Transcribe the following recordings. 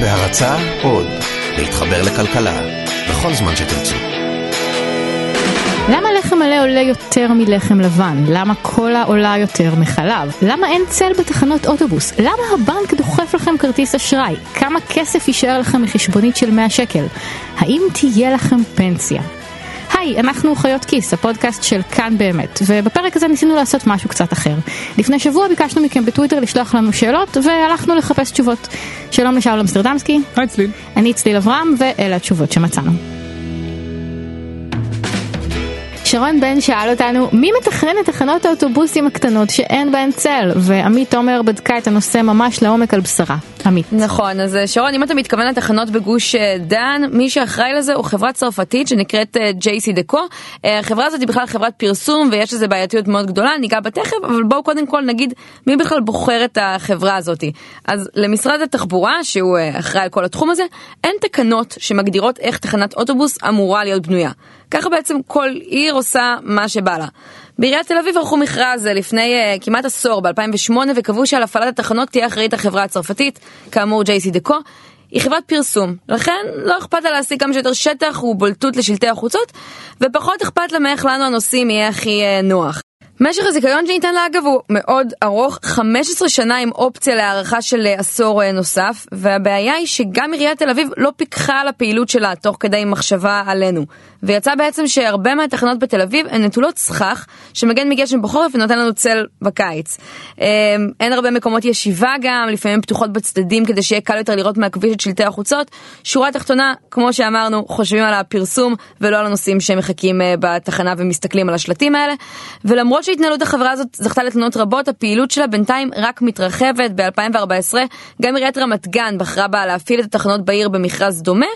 בהרצה עוד, להתחבר לכלכלה, בכל זמן שתרצו. למה לחם מלא עולה יותר מלחם לבן? למה קולה עולה יותר מחלב? למה אין צל בתחנות אוטובוס? למה הבנק דוחף לכם כרטיס אשראי? כמה כסף יישאר לכם מחשבונית של 100 שקל? האם תהיה לכם פנסיה? היי, אנחנו חיות כיס, הפודקאסט של כאן באמת, ובפרק הזה ניסינו לעשות משהו קצת אחר. לפני שבוע ביקשנו מכם בטוויטר לשלוח לנו שאלות, והלכנו לחפש תשובות. שלום לשאול אמסטרדמסקי. היי צליל. אני צליל אברהם, ואלה התשובות שמצאנו. שרון בן שאל אותנו מי מתכנן את תחנות האוטובוסים הקטנות שאין בהן צל ועמית תומר בדקה את הנושא ממש לעומק על בשרה. עמית. נכון אז אה, שרון אם אתה מתכוון לתחנות בגוש אה, דן מי שאחראי לזה הוא חברה צרפתית שנקראת אה, JC דקו. החברה הזאת היא בכלל חברת פרסום ויש לזה בעייתיות מאוד גדולה ניגע בתכף אבל בואו קודם כל נגיד מי בכלל בוחר את החברה הזאת. אז למשרד התחבורה שהוא אחראי על כל התחום הזה אין תקנות שמגדירות איך תחנת אוטובוס אמורה להיות בנויה. ככה בעצם כל עיר עושה מה שבא לה. בעיריית תל אביב ערכו מכרז לפני uh, כמעט עשור, ב-2008, וקבעו שעל הפעלת התחנות תהיה אחראית החברה הצרפתית, כאמור JC דקו. היא חברת פרסום, לכן לא אכפת לה להשיג כמה שיותר שטח ובולטות לשלטי החוצות, ופחות אכפת לה מאיך לנו הנוסעים יהיה הכי uh, נוח. משך הזיכיון שניתן לה אגב הוא מאוד ארוך, 15 שנה עם אופציה להארכה של עשור אה, נוסף, והבעיה היא שגם עיריית תל אביב לא פיקחה על הפעילות שלה תוך כדי מחשבה עלינו. ויצא בעצם שהרבה מהתחנות בתל אביב הן נטולות סכך, שמגן מגשם בחורף ונותן לנו צל בקיץ. אמ, אין הרבה מקומות ישיבה גם, לפעמים פתוחות בצדדים כדי שיהיה קל יותר לראות מהכביש את שלטי החוצות. שורה תחתונה, כמו שאמרנו, חושבים על הפרסום ולא על הנוסעים שמחכים אה, בתחנה ומסתכלים על השלטים האלה. ולמרות למרות שהתנהלות החברה הזאת זכתה לתלונות רבות, הפעילות שלה בינתיים רק מתרחבת. ב-2014 גם עיריית רמת גן בחרה בה להפעיל את התחנות בעיר במכרז דומה,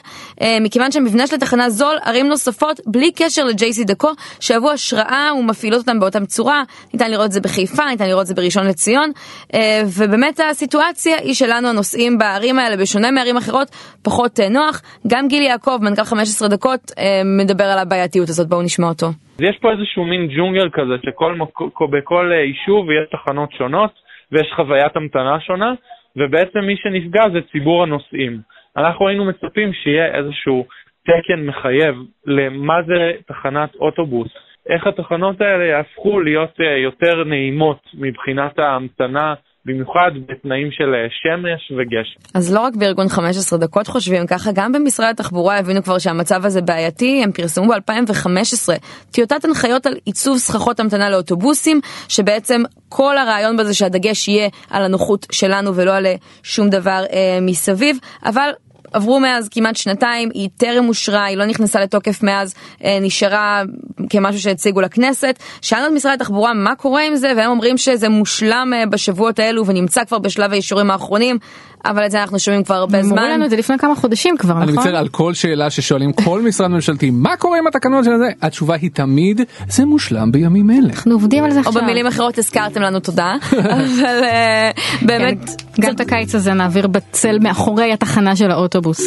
אה, מכיוון שהמבנה של התחנה זול, ערים נוספות, בלי קשר ל-JC דקו, שאהבו השראה ומפעילות אותם באותם צורה. ניתן לראות את זה בחיפה, ניתן לראות את זה בראשון לציון, אה, ובאמת הסיטואציה היא שלנו הנוסעים בערים האלה, בשונה מערים אחרות, פחות אה, נוח. גם גיל יעקב, מנכ"ל 15 דקות, מדבר על הבעייתיות הזאת, בואו נשמע אותו. אז יש פה איזשהו מין ג'ונגל כזה שבכל אה, יישוב יש תחנות שונות ויש חוויית המתנה שונה, ובעצם מי שנפגע זה ציבור הנוסעים. אנחנו היינו מצפים שיהיה איזשהו תקן מחייב למה זה תחנת אוטובוס, איך התחנות האלה יהפכו להיות אה, יותר נעימות מבחינת ההמתנה במיוחד בתנאים של אה, שמש וגשם. אז לא רק בארגון 15 דקות חושבים ככה, גם במשרד התחבורה הבינו כבר שהמצב הזה בעייתי, הם פרסמו ב-2015 טיוטת הנחיות על עיצוב סככות המתנה לאוטובוסים, שבעצם כל הרעיון בזה שהדגש יהיה על הנוחות שלנו ולא על אה, שום דבר אה, מסביב, אבל עברו מאז כמעט שנתיים, היא טרם אושרה, היא לא נכנסה לתוקף מאז, אה, נשארה כמשהו שהציגו לכנסת. שאלנו את משרד התחבורה מה קורה עם זה, והם אומרים שזה מושלם אה, בשבועות האלו ונמצא כבר בשלב האישורים האחרונים. אבל את זה אנחנו שומעים כבר הרבה זמן. אמרו לנו את זה לפני כמה חודשים כבר, נכון? אני מצטער על כל שאלה ששואלים כל משרד ממשלתי, מה קורה עם התקנות של זה? התשובה היא תמיד, זה מושלם בימים אלה. אנחנו עובדים על זה עכשיו. או במילים אחרות הזכרתם לנו תודה, אבל אה, באמת... גם את הקיץ הזה נעביר בצל מאחורי התחנה של האוטובוס.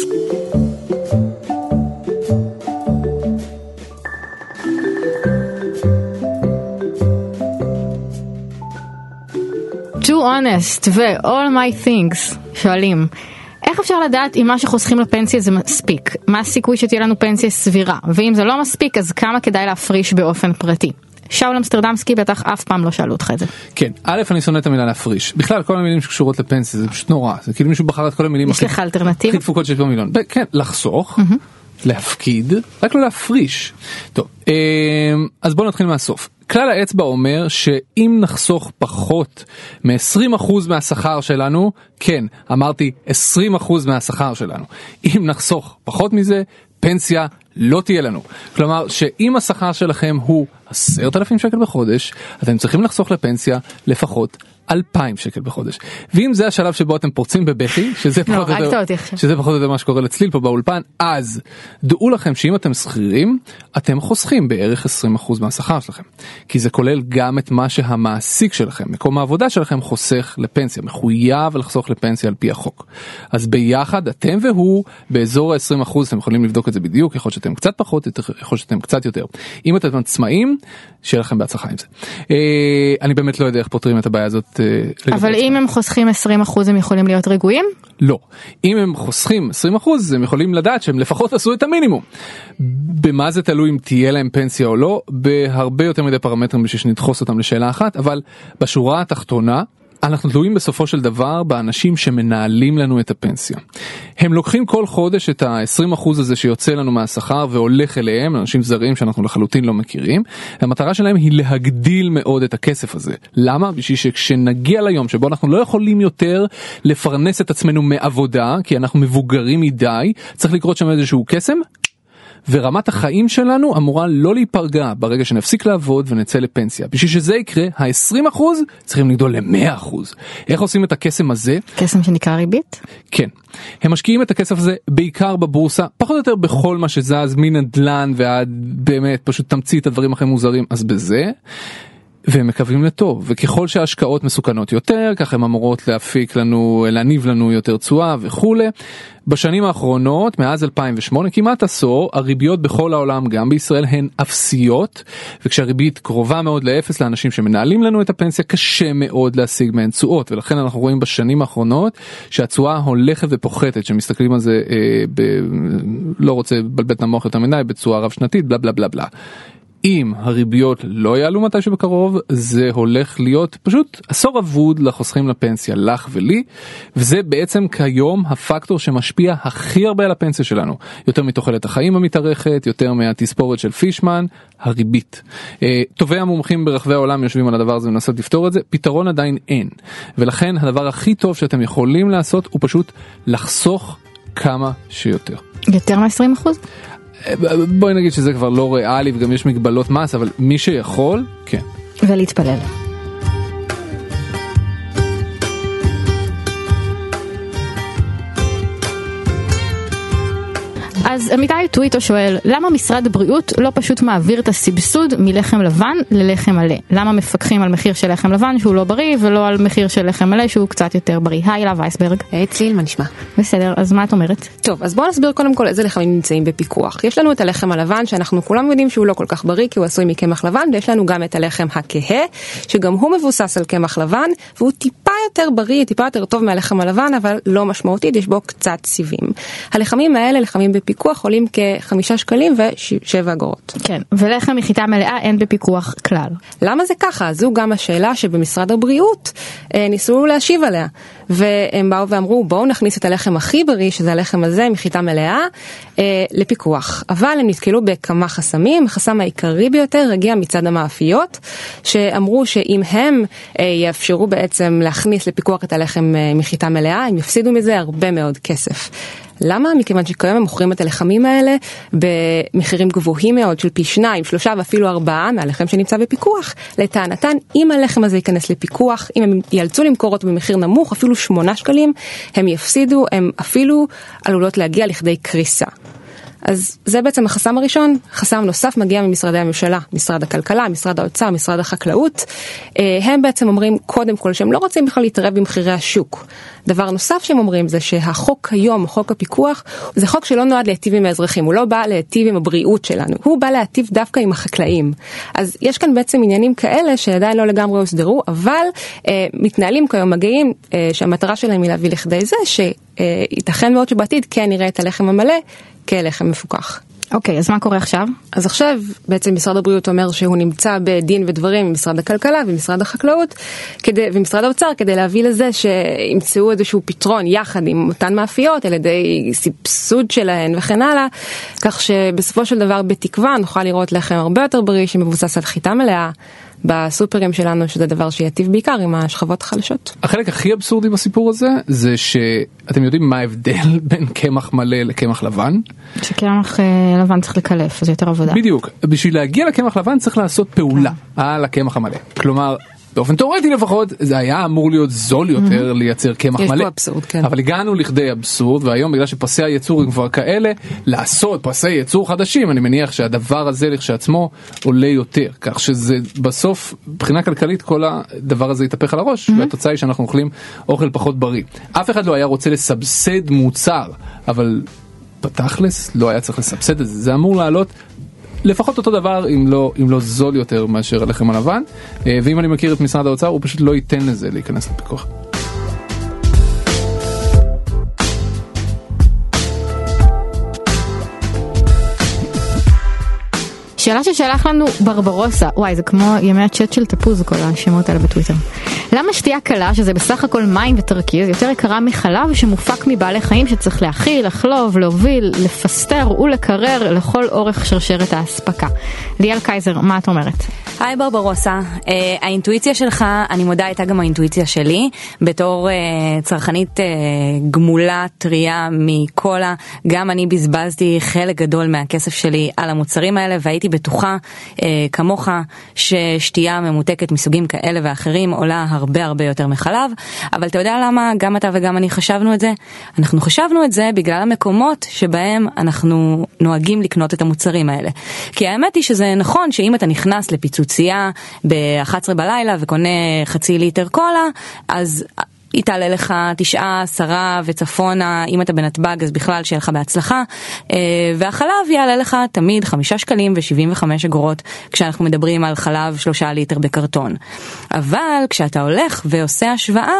Too honest ו-all my things שואלים איך אפשר לדעת אם מה שחוסכים לפנסיה זה מספיק? מה הסיכוי שתהיה לנו פנסיה סבירה? ואם זה לא מספיק אז כמה כדאי להפריש באופן פרטי? שאול אמסטרדמסקי בטח אף פעם לא שאלו אותך את זה. כן, א' אני שונא את המילה להפריש. בכלל כל המילים שקשורות לפנסיה זה פשוט נורא. זה כאילו מישהו בחר את כל המילים יש לך אלטרנטיבה? הכי דפוקות שיש במיליון. כן, לחסוך, להפקיד, רק לא להפריש. טוב, אה, אז בואו נתחיל מהסוף. כלל האצבע אומר שאם נחסוך פחות מ-20% מהשכר שלנו, כן, אמרתי 20% מהשכר שלנו. אם נחסוך פחות מזה, פנסיה לא תהיה לנו. כלומר שאם השכר שלכם הוא 10,000 שקל בחודש, אתם צריכים לחסוך לפנסיה לפחות 2,000 שקל בחודש. ואם זה השלב שבו אתם פורצים בבכי, שזה לא, פחות או יותר, שזה פחות או יותר מה שקורה לצליל פה באולפן, אז דעו לכם שאם אתם שכירים, אתם חוסכים בערך 20% מהשכר שלכם. כי זה כולל גם את מה שהמעסיק שלכם, מקום העבודה שלכם חוסך לפנסיה, מחויב לחסוך לפנסיה על פי החוק. אז ביחד אתם והוא באזור ה-20% אתם יכולים לבדוק את זה בדיוק, יכול שאתם קצת פחות, יכול שאתם קצת יותר. אם אתם עצמאים, שיהיה לכם בהצלחה עם זה. אה, אני באמת לא יודע איך פותרים את הבעיה הזאת אה, אבל. אם הם חוסכים 20% הם יכולים להיות רגועים? לא. אם הם חוסכים 20% הם יכולים לדעת שהם לפחות עשו את המינימום. במה זה תלוי אם תהיה להם פנסיה או לא? בהרבה יותר מדי פרמטרים בשביל שנדחוס אותם לשאלה אחת, אבל בשורה התחתונה, אנחנו תלויים בסופו של דבר באנשים שמנהלים לנו את הפנסיה. הם לוקחים כל חודש את ה-20% הזה שיוצא לנו מהשכר והולך אליהם, אנשים זרים שאנחנו לחלוטין לא מכירים. המטרה שלהם היא להגדיל מאוד את הכסף הזה. למה? בשביל שכשנגיע ליום שבו אנחנו לא יכולים יותר לפרנס את עצמנו מעבודה, כי אנחנו מבוגרים מדי, צריך לקרות שם איזשהו קסם, ורמת החיים שלנו אמורה לא להיפגע ברגע שנפסיק לעבוד ונצא לפנסיה. בשביל שזה יקרה, ה-20% צריכים לגדול ל-100%. איך עושים את הקסם הזה? קסם שנקרא ריבית? כן. הם משקיעים את הכסף הזה בעיקר בבורסה, פחות או יותר בכל מה שזז, מנדל"ן ועד באמת פשוט תמצית הדברים הכי מוזרים, אז בזה. והם מקווים לטוב וככל שההשקעות מסוכנות יותר כך הן אמורות להפיק לנו להניב לנו יותר תשואה וכולי. בשנים האחרונות מאז 2008 כמעט עשור הריביות בכל העולם גם בישראל הן אפסיות וכשהריבית קרובה מאוד לאפס לאנשים שמנהלים לנו את הפנסיה קשה מאוד להשיג מהן תשואות ולכן אנחנו רואים בשנים האחרונות שהתשואה הולכת ופוחתת שמסתכלים על זה אה, ב... לא רוצה לבלבל את המוח יותר מדי בצורה רב שנתית בלה בלה בלה בלה. אם הריביות לא יעלו מתישהו בקרוב זה הולך להיות פשוט עשור אבוד לחוסכים לפנסיה לך ולי וזה בעצם כיום הפקטור שמשפיע הכי הרבה על הפנסיה שלנו יותר מתוחלת החיים המתארכת יותר מהתספורת של פישמן הריבית. אה, טובי המומחים ברחבי העולם יושבים על הדבר הזה ומנסות לפתור את זה פתרון עדיין אין ולכן הדבר הכי טוב שאתם יכולים לעשות הוא פשוט לחסוך כמה שיותר. יותר מ-20%? בואי נגיד שזה כבר לא ריאלי וגם יש מגבלות מס אבל מי שיכול כן. ולהתפלל. אז עמיתי טוויטו שואל, למה משרד הבריאות לא פשוט מעביר את הסבסוד מלחם לבן ללחם מלא? למה מפקחים על מחיר של לחם לבן שהוא לא בריא ולא על מחיר של לחם מלא שהוא קצת יותר בריא? היי לה וייסברג. היי ציל, מה נשמע? בסדר, אז מה את אומרת? טוב, אז בואו נסביר קודם כל איזה לחמים נמצאים בפיקוח. יש לנו את הלחם הלבן שאנחנו כולם יודעים שהוא לא כל כך בריא כי הוא עשוי מקמח לבן, ויש לנו גם את הלחם הכהה, שגם הוא מבוסס על קמח לבן, והוא טיפה יותר בריא, טיפה יותר טוב מהלחם הלבן, אבל לא משמעותית, יש בו קצת סיבים. הלחמים האלה, לחמים בפיקוח, עולים כחמישה שקלים ושבע אגורות. כן, ולחם מחיטה מלאה אין בפיקוח כלל. למה זה ככה? זו גם השאלה שבמשרד הבריאות אה, ניסו להשיב עליה. והם באו ואמרו בואו נכניס את הלחם הכי בריא, שזה הלחם הזה מחיטה מלאה, אה, לפיקוח. אבל הם נתקלו בכמה חסמים, החסם העיקרי ביותר הגיע מצד המאפיות, שאמרו שאם הם אה, יאפשרו בעצם להכניס לפיקוח את הלחם אה, מחיטה מלאה, הם יפסידו מזה הרבה מאוד כסף. למה? מכיוון שכיום הם מוכרים את הלחמים האלה במחירים גבוהים מאוד של פי שניים, שלושה ואפילו ארבעה מהלחם שנמצא בפיקוח. לטענתן, אם הלחם הזה ייכנס לפיקוח, אם הם ייאלצו למכור אותו במחיר נמוך, אפילו שמונה שקלים, הם יפסידו, הם אפילו עלולות להגיע לכדי קריסה. אז זה בעצם החסם הראשון, חסם נוסף מגיע ממשרדי הממשלה, משרד הכלכלה, משרד האוצר, משרד החקלאות. הם בעצם אומרים קודם כל שהם לא רוצים בכלל להתערב במחירי השוק. דבר נוסף שהם אומרים זה שהחוק היום, חוק הפיקוח, זה חוק שלא נועד להיטיב עם האזרחים, הוא לא בא להיטיב עם הבריאות שלנו, הוא בא להיטיב דווקא עם החקלאים. אז יש כאן בעצם עניינים כאלה שעדיין לא לגמרי הוסדרו, אבל אה, מתנהלים כיום מגעים אה, שהמטרה שלהם היא להביא לכדי זה שייתכן מאוד שבעתיד כן נראה את הלחם המלא כלחם מפוקח. אוקיי, אז מה קורה עכשיו? אז עכשיו בעצם משרד הבריאות אומר שהוא נמצא בדין ודברים עם משרד הכלכלה ומשרד החקלאות כדי, ומשרד האוצר כדי להביא לזה שימצאו איזשהו פתרון יחד עם אותן מאפיות על ידי סבסוד שלהן וכן הלאה, כך שבסופו של דבר בתקווה נוכל לראות לחם הרבה יותר בריא שמבוסס על חיטה מלאה. בסופרים שלנו שזה דבר שיטיב בעיקר עם השכבות החלשות. החלק הכי אבסורדי בסיפור הזה זה שאתם יודעים מה ההבדל בין קמח מלא לקמח לבן? שקמח אה, לבן צריך לקלף, זה יותר עבודה. בדיוק, בשביל להגיע לקמח לבן צריך לעשות פעולה על הקמח המלא. כלומר, באופן תאורטי לפחות זה היה אמור להיות זול יותר לייצר קמח יש מלא. פה אבסורד, כן. אבל הגענו לכדי אבסורד והיום בגלל שפסי הייצור הם כבר כאלה לעשות פסי ייצור חדשים אני מניח שהדבר הזה לכשעצמו עולה יותר כך שזה בסוף מבחינה כלכלית כל הדבר הזה יתהפך על הראש והתוצאה היא שאנחנו אוכלים אוכל פחות בריא. אף אחד לא היה רוצה לסבסד מוצר אבל בתכלס לא היה צריך לסבסד את זה זה אמור לעלות לפחות אותו דבר אם לא, אם לא זול יותר מאשר הלחם הלבן אה, ואם אני מכיר את משרד האוצר הוא פשוט לא ייתן לזה להיכנס לפיקוח. שאלה ששלח לנו ברברוסה, וואי זה כמו ימי הצ'אט של תפוז כל השמות האלה בטוויטר. למה שתייה קלה, שזה בסך הכל מים ותרכיז, יותר יקרה מחלב שמופק מבעלי חיים שצריך להאכיל, לחלוב, להוביל, לפסטר ולקרר לכל אורך שרשרת האספקה? ליאל קייזר, מה את אומרת? היי ברברוסה, uh, האינטואיציה שלך, אני מודה, הייתה גם האינטואיציה שלי, בתור uh, צרכנית uh, גמולה, טריה מקולה, גם אני בזבזתי חלק גדול מהכסף שלי על המוצרים האלה והייתי בטוחה uh, כמוך ששתייה ממותקת מסוגים כאלה ואחרים עולה הרבה הרבה יותר מחלב, אבל אתה יודע למה גם אתה וגם אני חשבנו את זה? אנחנו חשבנו את זה בגלל המקומות שבהם אנחנו נוהגים לקנות את המוצרים האלה. כי האמת היא שזה נכון שאם אתה נכנס לפיצוצייה ב-11 בלילה וקונה חצי ליטר קולה, אז היא תעלה לך תשעה, עשרה וצפונה, אם אתה בנתב"ג אז בכלל שיהיה לך בהצלחה. אה, והחלב יעלה לך תמיד חמישה שקלים ושבעים וחמש אגורות כשאנחנו מדברים על חלב שלושה ליטר בקרטון. אבל כשאתה הולך ועושה השוואה,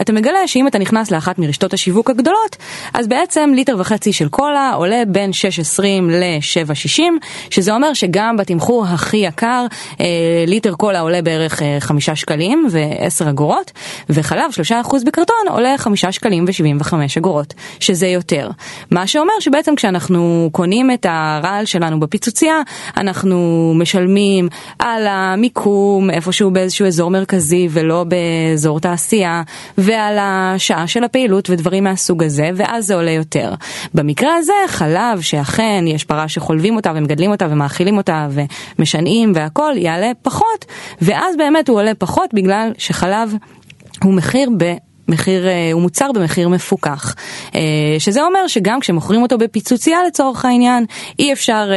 אתה מגלה שאם אתה נכנס לאחת מרשתות השיווק הגדולות, אז בעצם ליטר וחצי של קולה עולה בין 6.20 ל-7.60, שזה אומר שגם בתמחור הכי יקר, אה, ליטר קולה עולה בערך אה, חמישה שקלים ועשר אגורות, וחלב שלושה אחוז בקרטון עולה 5 שקלים ו-75 אגורות, שזה יותר. מה שאומר שבעצם כשאנחנו קונים את הרעל שלנו בפיצוצייה, אנחנו משלמים על המיקום איפשהו באיזשהו אזור מרכזי ולא באזור תעשייה, ועל השעה של הפעילות ודברים מהסוג הזה, ואז זה עולה יותר. במקרה הזה חלב שאכן יש פרה שחולבים אותה ומגדלים אותה ומאכילים אותה ומשנעים והכל יעלה פחות, ואז באמת הוא עולה פחות בגלל שחלב הוא מחיר במחיר, אה, הוא מוצר במחיר מפוקח. אה, שזה אומר שגם כשמוכרים אותו בפיצוצייה לצורך העניין, אי אפשר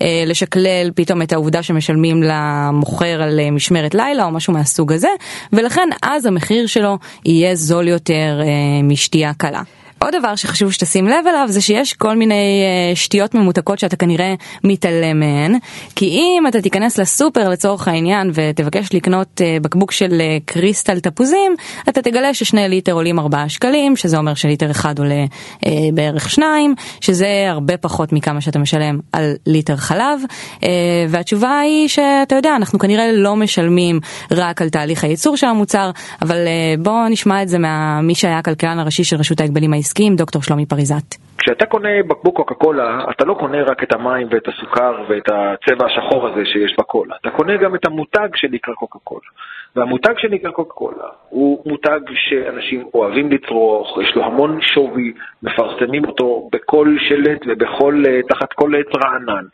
אה, לשקלל פתאום את העובדה שמשלמים למוכר על משמרת לילה או משהו מהסוג הזה, ולכן אז המחיר שלו יהיה זול יותר משתייה קלה. עוד דבר שחשוב שתשים לב אליו זה שיש כל מיני uh, שטויות ממותקות שאתה כנראה מתעלם מהן כי אם אתה תיכנס לסופר לצורך העניין ותבקש לקנות uh, בקבוק של uh, קריסטל תפוזים אתה תגלה ששני ליטר עולים 4 שקלים שזה אומר שליטר אחד עולה בערך 2 שזה הרבה פחות מכמה שאתה משלם על ליטר חלב והתשובה היא שאתה יודע אנחנו כנראה לא משלמים רק על תהליך הייצור של המוצר אבל uh, בוא נשמע את זה ממי שהיה הכלכלן הראשי של רשות ההגבלים העסקיים. עם דוקטור שלומי פריזת. כשאתה קונה בקבוק קוקה קולה, אתה לא קונה רק את המים ואת הסוכר ואת הצבע השחור הזה שיש בקולה, אתה קונה גם את המותג שנקרא קוקה קולה. והמותג שנקרא קוקה קולה הוא מותג שאנשים אוהבים לצרוך, יש לו המון שווי, מפרסמים אותו בכל שלט ובכל, אה, תחת כל עץ רענן.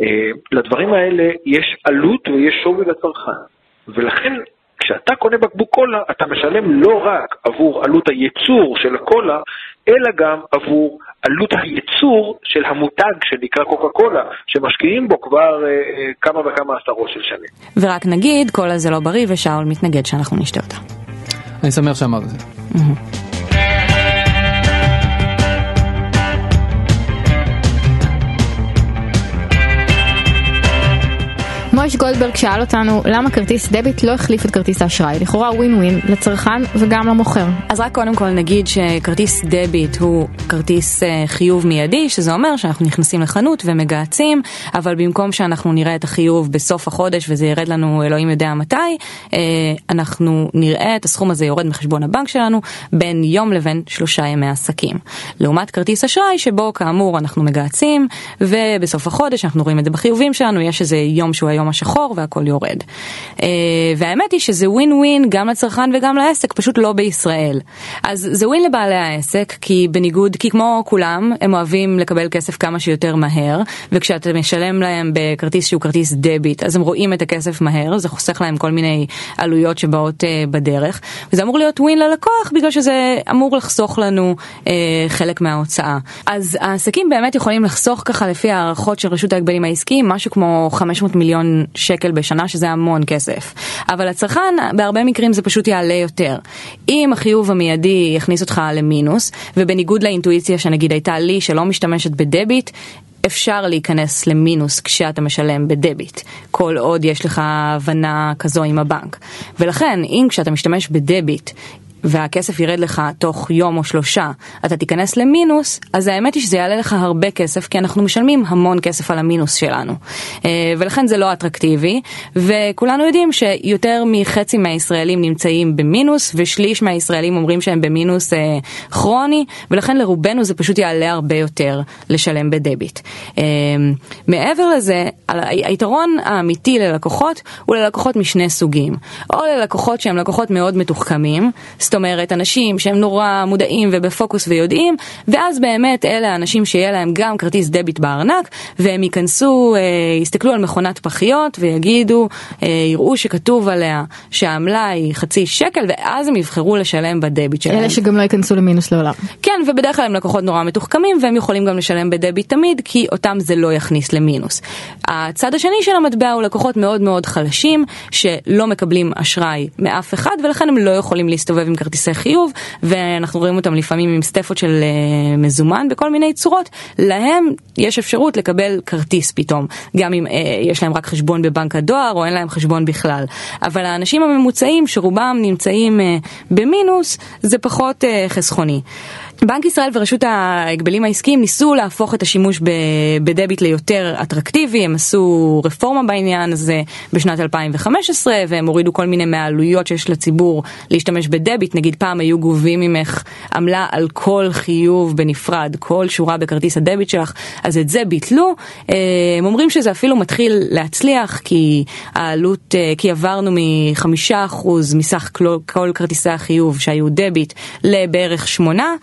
אה, לדברים האלה יש עלות ויש שווי לצרכן. ולכן כשאתה קונה בקבוק קולה, אתה משלם לא רק עבור עלות הייצור של הקולה, אלא גם עבור עלות הייצור של המותג שנקרא קוקה קולה, שמשקיעים בו כבר אה, אה, כמה וכמה עשרות של שנים. ורק נגיד, קולה זה לא בריא ושאול מתנגד שאנחנו נשתה אותה. אני שמח שאמרת את זה. Mm-hmm. גולדברג שאל אותנו למה כרטיס דביט לא החליף את כרטיס האשראי, לכאורה ווין ווין לצרכן וגם למוכר. אז רק קודם כל נגיד שכרטיס דביט הוא כרטיס uh, חיוב מיידי, שזה אומר שאנחנו נכנסים לחנות ומגהצים, אבל במקום שאנחנו נראה את החיוב בסוף החודש וזה ירד לנו אלוהים יודע מתי, uh, אנחנו נראה את הסכום הזה יורד מחשבון הבנק שלנו בין יום לבין שלושה ימי עסקים. לעומת כרטיס אשראי שבו כאמור אנחנו מגהצים ובסוף החודש אנחנו רואים את זה בחיובים שלנו, יש איזה יום שהוא היום השחור והכל יורד. אה, והאמת היא שזה ווין ווין גם לצרכן וגם לעסק, פשוט לא בישראל. אז זה ווין לבעלי העסק, כי בניגוד, כי כמו כולם, הם אוהבים לקבל כסף כמה שיותר מהר, וכשאתה משלם להם בכרטיס שהוא כרטיס דביט, אז הם רואים את הכסף מהר, זה חוסך להם כל מיני עלויות שבאות uh, בדרך, וזה אמור להיות ווין ללקוח, בגלל שזה אמור לחסוך לנו uh, חלק מההוצאה. אז העסקים באמת יכולים לחסוך ככה לפי הערכות של רשות ההגבלים העסקיים, משהו כמו 500 מיליון שקל בשנה, שזה המון כסף. אבל לצרכן, בהרבה מקרים זה פשוט יעלה יותר. אם החיוב המיידי יכניס אותך למינוס, ובניגוד לאינטואיציה שנגיד הייתה לי, שלא משתמשת בדביט, אפשר להיכנס למינוס כשאתה משלם בדביט, כל עוד יש לך הבנה כזו עם הבנק. ולכן, אם כשאתה משתמש בדביט, והכסף ירד לך תוך יום או שלושה, אתה תיכנס למינוס, אז האמת היא שזה יעלה לך הרבה כסף, כי אנחנו משלמים המון כסף על המינוס שלנו. אה, ולכן זה לא אטרקטיבי, וכולנו יודעים שיותר מחצי מהישראלים נמצאים במינוס, ושליש מהישראלים אומרים שהם במינוס אה, כרוני, ולכן לרובנו זה פשוט יעלה הרבה יותר לשלם בדביט. אה, מעבר לזה, היתרון האמיתי ללקוחות הוא ללקוחות משני סוגים. או ללקוחות שהם לקוחות מאוד מתוחכמים, זאת אומרת, אנשים שהם נורא מודעים ובפוקוס ויודעים, ואז באמת אלה האנשים שיהיה להם גם כרטיס דביט בארנק, והם ייכנסו, אה, יסתכלו על מכונת פחיות ויגידו, אה, יראו שכתוב עליה שהעמלה היא חצי שקל, ואז הם יבחרו לשלם בדביט שלהם. אלה שגם לא ייכנסו למינוס לעולם. כן, ובדרך כלל הם לקוחות נורא מתוחכמים, והם יכולים גם לשלם בדביט תמיד, כי אותם זה לא יכניס למינוס. הצד השני של המטבע הוא לקוחות מאוד מאוד חלשים, שלא מקבלים אשראי מאף אחד, ולכן הם לא יכולים להסתובב עם כרטיסי חיוב, ואנחנו רואים אותם לפעמים עם סטפות של uh, מזומן בכל מיני צורות, להם יש אפשרות לקבל כרטיס פתאום, גם אם uh, יש להם רק חשבון בבנק הדואר או אין להם חשבון בכלל. אבל האנשים הממוצעים שרובם נמצאים uh, במינוס, זה פחות חסכוני. בנק ישראל ורשות ההגבלים העסקיים ניסו להפוך את השימוש בדביט ליותר אטרקטיבי, הם עשו רפורמה בעניין הזה בשנת 2015 והם הורידו כל מיני מהעלויות שיש לציבור להשתמש בדביט, נגיד פעם היו גובים ממך עמלה על כל חיוב בנפרד, כל שורה בכרטיס הדביט שלך, אז את זה ביטלו. אה, הם אומרים שזה אפילו מתחיל להצליח כי העלות, אה, כי עברנו מחמישה אחוז מסך כל כרטיסי החיוב שהיו דביט לבערך שמונה.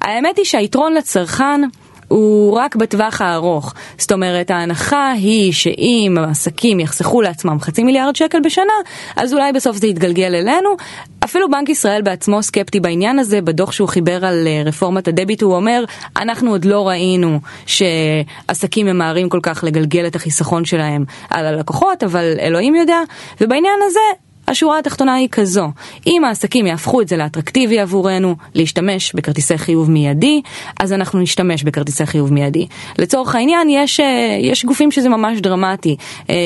האמת היא שהיתרון לצרכן הוא רק בטווח הארוך. זאת אומרת, ההנחה היא שאם העסקים יחסכו לעצמם חצי מיליארד שקל בשנה, אז אולי בסוף זה יתגלגל אלינו. אפילו בנק ישראל בעצמו סקפטי בעניין הזה, בדוח שהוא חיבר על אה, רפורמת הדביט הוא אומר, אנחנו עוד לא ראינו שעסקים ממהרים כל כך לגלגל את החיסכון שלהם על הלקוחות, אבל אלוהים יודע, ובעניין הזה השורה התחתונה היא כזו, אם העסקים יהפכו את זה לאטרקטיבי עבורנו, להשתמש בכרטיסי חיוב מיידי, אז אנחנו נשתמש בכרטיסי חיוב מיידי. לצורך העניין, יש, אה, יש גופים שזה ממש דרמטי. אה,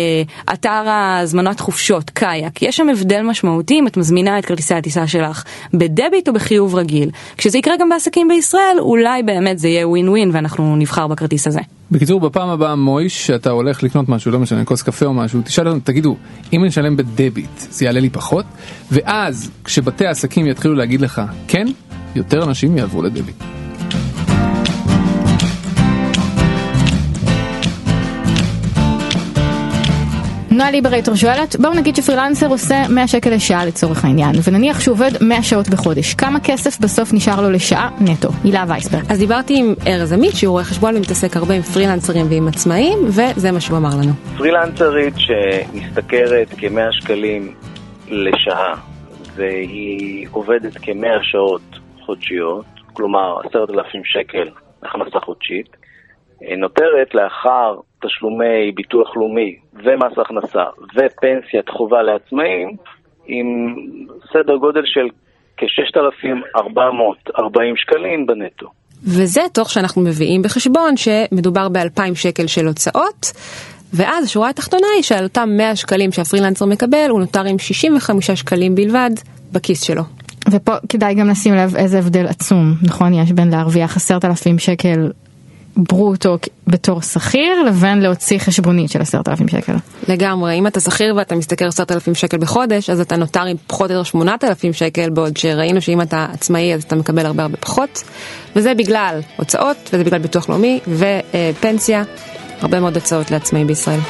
אתר הזמנת חופשות, קאיאק, יש שם הבדל משמעותי אם את מזמינה את כרטיסי הטיסה שלך בדביט או בחיוב רגיל. כשזה יקרה גם בעסקים בישראל, אולי באמת זה יהיה ווין ווין ואנחנו נבחר בכרטיס הזה. בקיצור, בפעם הבאה מויש, שאתה הולך לקנות משהו, לא משנה, כוס קפה או משהו, תשאל אותנו, תגידו, אם אני אשלם בדביט, זה יעלה לי פחות? ואז, כשבתי העסקים יתחילו להגיד לך כן, יותר אנשים יעברו לדביט. נועה ליברייטור שואלת, בואו נגיד שפרילנסר עושה 100 שקל לשעה לצורך העניין, ונניח שהוא עובד 100 שעות בחודש, כמה כסף בסוף נשאר לו לשעה נטו? הילה וייסברג. אז דיברתי עם ארז עמית, שהוא רואה חשבון ומתעסק הרבה עם פרילנסרים ועם עצמאים, וזה מה שהוא אמר לנו. פרילנסרית שמשתכרת כ-100 שקלים לשעה, והיא עובדת כ-100 שעות חודשיות, כלומר 10,000 שקל הכנסה חודשית, נותרת לאחר תשלומי ביטוח לאומי ומס הכנסה ופנסיית חובה לעצמאים עם סדר גודל של כ-6,440 שקלים בנטו. וזה תוך שאנחנו מביאים בחשבון שמדובר ב-2,000 שקל של הוצאות, ואז השורה התחתונה היא שעל אותם 100 שקלים שהפרילנסר מקבל, הוא נותר עם 65 שקלים בלבד בכיס שלו. ופה כדאי גם לשים לב איזה הבדל עצום, נכון? יש בין להרוויח עשרת אלפים שקל ברוטו בתור שכיר לבין להוציא חשבונית של עשרת אלפים שקל. לגמרי, אם אתה שכיר ואתה משתכר עשרת אלפים שקל בחודש, אז אתה נותר עם פחות או יותר שמונת אלפים שקל, בעוד שראינו שאם אתה עצמאי אז אתה מקבל הרבה הרבה פחות. וזה בגלל הוצאות, וזה בגלל ביטוח לאומי ופנסיה, הרבה מאוד הוצאות לעצמאים בישראל.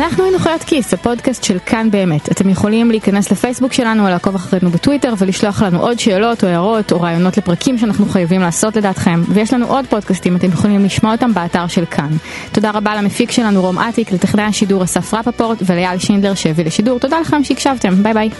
אנחנו היינו חיות כיס, הפודקאסט של כאן באמת. אתם יכולים להיכנס לפייסבוק שלנו או לעקוב אחרינו בטוויטר ולשלוח לנו עוד שאלות או הערות או רעיונות לפרקים שאנחנו חייבים לעשות לדעתכם. ויש לנו עוד פודקאסטים, אתם יכולים לשמוע אותם באתר של כאן. תודה רבה למפיק שלנו רום אטיק, לטכנאי השידור אסף רפפורט ולאייל שינדלר שהביא לשידור. תודה לכם שהקשבתם, ביי ביי.